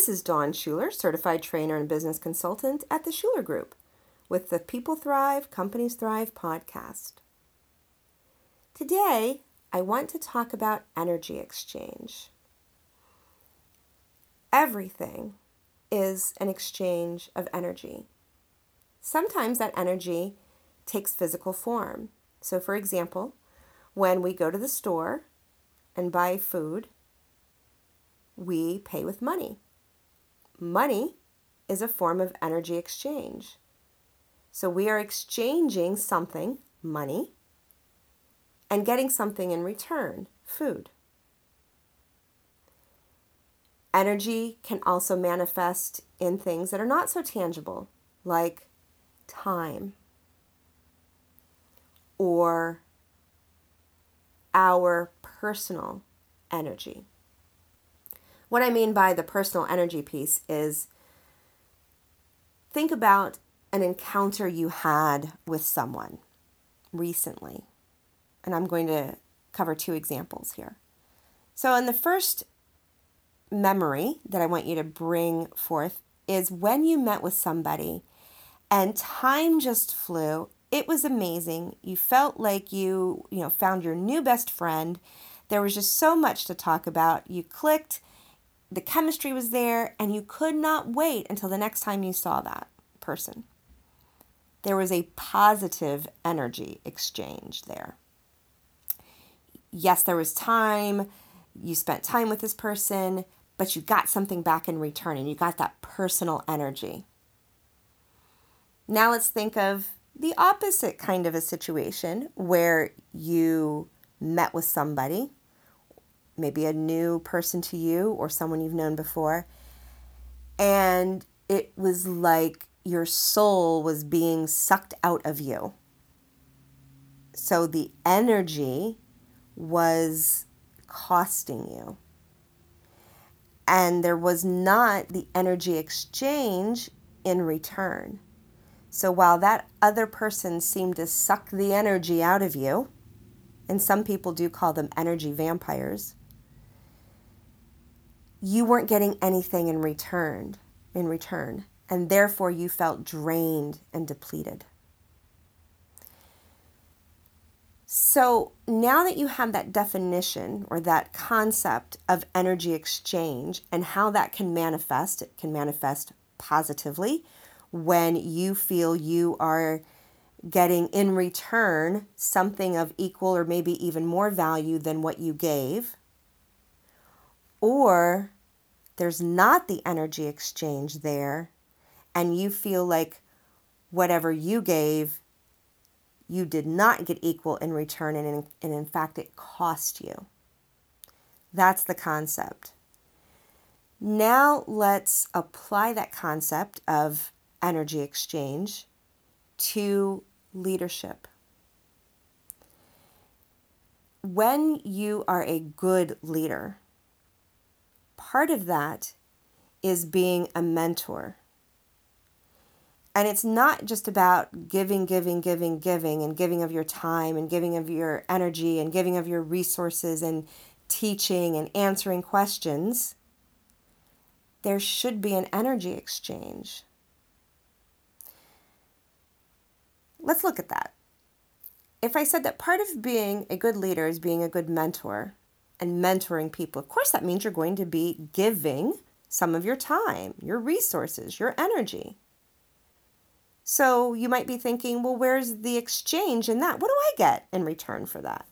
This is Dawn Shuler, certified trainer and business consultant at the Shuler Group, with the People Thrive, Companies Thrive podcast. Today, I want to talk about energy exchange. Everything is an exchange of energy. Sometimes that energy takes physical form. So, for example, when we go to the store and buy food, we pay with money. Money is a form of energy exchange. So we are exchanging something, money, and getting something in return, food. Energy can also manifest in things that are not so tangible, like time or our personal energy. What I mean by the personal energy piece is think about an encounter you had with someone recently. And I'm going to cover two examples here. So, in the first memory that I want you to bring forth is when you met with somebody and time just flew. It was amazing. You felt like you, you know, found your new best friend. There was just so much to talk about. You clicked the chemistry was there, and you could not wait until the next time you saw that person. There was a positive energy exchange there. Yes, there was time, you spent time with this person, but you got something back in return and you got that personal energy. Now let's think of the opposite kind of a situation where you met with somebody maybe a new person to you or someone you've known before. And it was like your soul was being sucked out of you. So the energy was costing you. And there was not the energy exchange in return. So while that other person seemed to suck the energy out of you, and some people do call them energy vampires, you weren't getting anything in return in return and therefore you felt drained and depleted. So now that you have that definition or that concept of energy exchange and how that can manifest it can manifest positively when you feel you are getting in return something of equal or maybe even more value than what you gave or there's not the energy exchange there, and you feel like whatever you gave, you did not get equal in return, and in, and in fact, it cost you. That's the concept. Now, let's apply that concept of energy exchange to leadership. When you are a good leader, part of that is being a mentor. And it's not just about giving, giving, giving, giving, and giving of your time and giving of your energy and giving of your resources and teaching and answering questions. There should be an energy exchange. Let's look at that. If I said that part of being a good leader is being a good mentor, and mentoring people. Of course, that means you're going to be giving some of your time, your resources, your energy. So you might be thinking, well, where's the exchange in that? What do I get in return for that?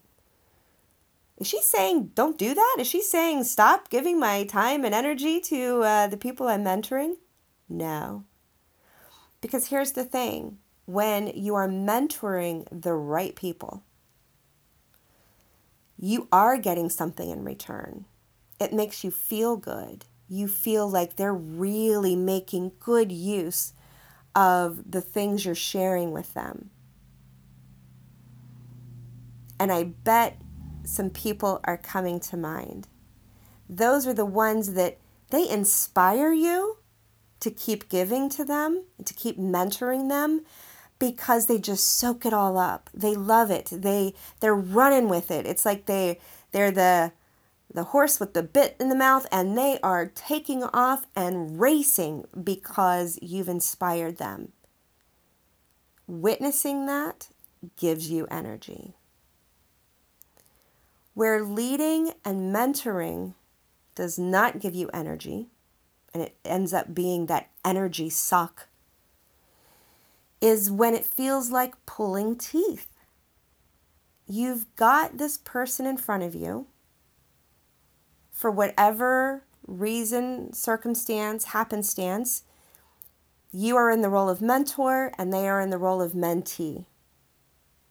Is she saying don't do that? Is she saying stop giving my time and energy to uh, the people I'm mentoring? No. Because here's the thing when you are mentoring the right people, you are getting something in return. It makes you feel good. You feel like they're really making good use of the things you're sharing with them. And I bet some people are coming to mind. Those are the ones that they inspire you to keep giving to them, to keep mentoring them because they just soak it all up. They love it. They they're running with it. It's like they they're the the horse with the bit in the mouth and they are taking off and racing because you've inspired them. Witnessing that gives you energy. Where leading and mentoring does not give you energy, and it ends up being that energy suck, is when it feels like pulling teeth. You've got this person in front of you for whatever reason, circumstance, happenstance, you are in the role of mentor and they are in the role of mentee.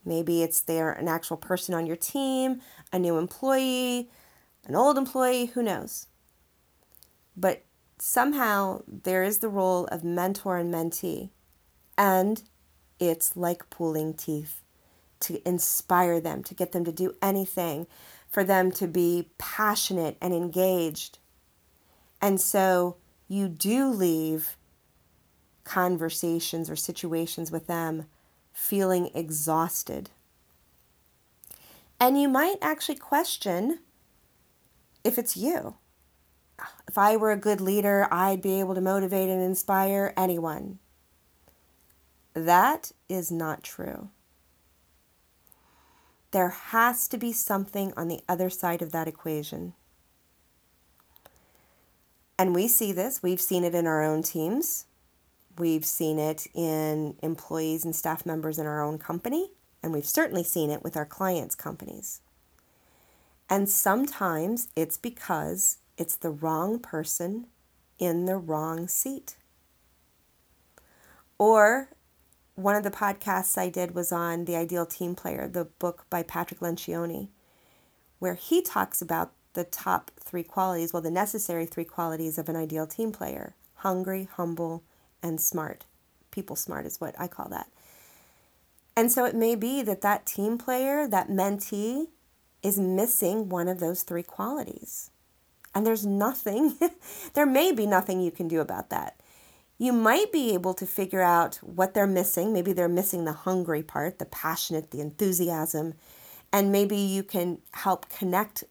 Maybe it's they're an actual person on your team, a new employee, an old employee, who knows? But somehow there is the role of mentor and mentee. And it's like pulling teeth to inspire them, to get them to do anything, for them to be passionate and engaged. And so you do leave conversations or situations with them feeling exhausted. And you might actually question if it's you. If I were a good leader, I'd be able to motivate and inspire anyone. That is not true. There has to be something on the other side of that equation. And we see this, we've seen it in our own teams. We've seen it in employees and staff members in our own company, and we've certainly seen it with our clients' companies. And sometimes it's because it's the wrong person in the wrong seat. Or one of the podcasts I did was on The Ideal Team Player, the book by Patrick Lencioni, where he talks about the top three qualities, well, the necessary three qualities of an ideal team player hungry, humble, and smart. People smart is what I call that. And so it may be that that team player, that mentee, is missing one of those three qualities. And there's nothing, there may be nothing you can do about that you might be able to figure out what they're missing. Maybe they're missing the hungry part, the passionate, the enthusiasm, and maybe you can help connect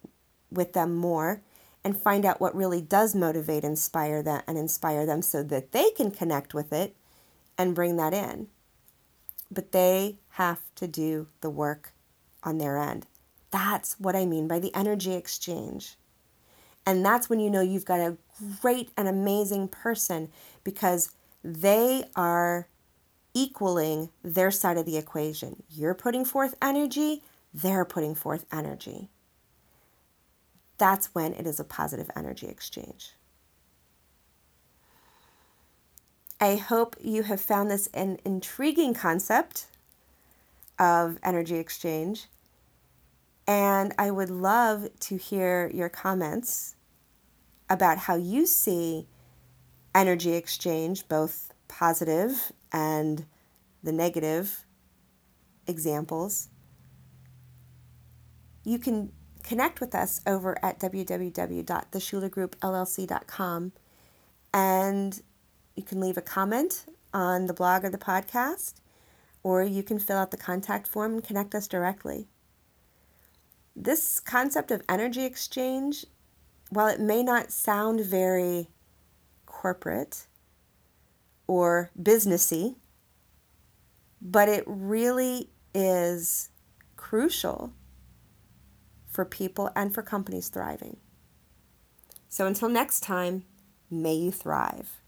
with them more and find out what really does motivate, inspire them, and inspire them so that they can connect with it and bring that in. But they have to do the work on their end. That's what I mean by the energy exchange. And that's when you know you've got a great and amazing person because they are equaling their side of the equation. You're putting forth energy, they're putting forth energy. That's when it is a positive energy exchange. I hope you have found this an intriguing concept of energy exchange. And I would love to hear your comments about how you see energy exchange, both positive and the negative examples, you can connect with us over at www.theshulergroupllc.com and you can leave a comment on the blog or the podcast, or you can fill out the contact form and connect us directly. This concept of energy exchange while it may not sound very corporate or businessy, but it really is crucial for people and for companies thriving. So until next time, may you thrive.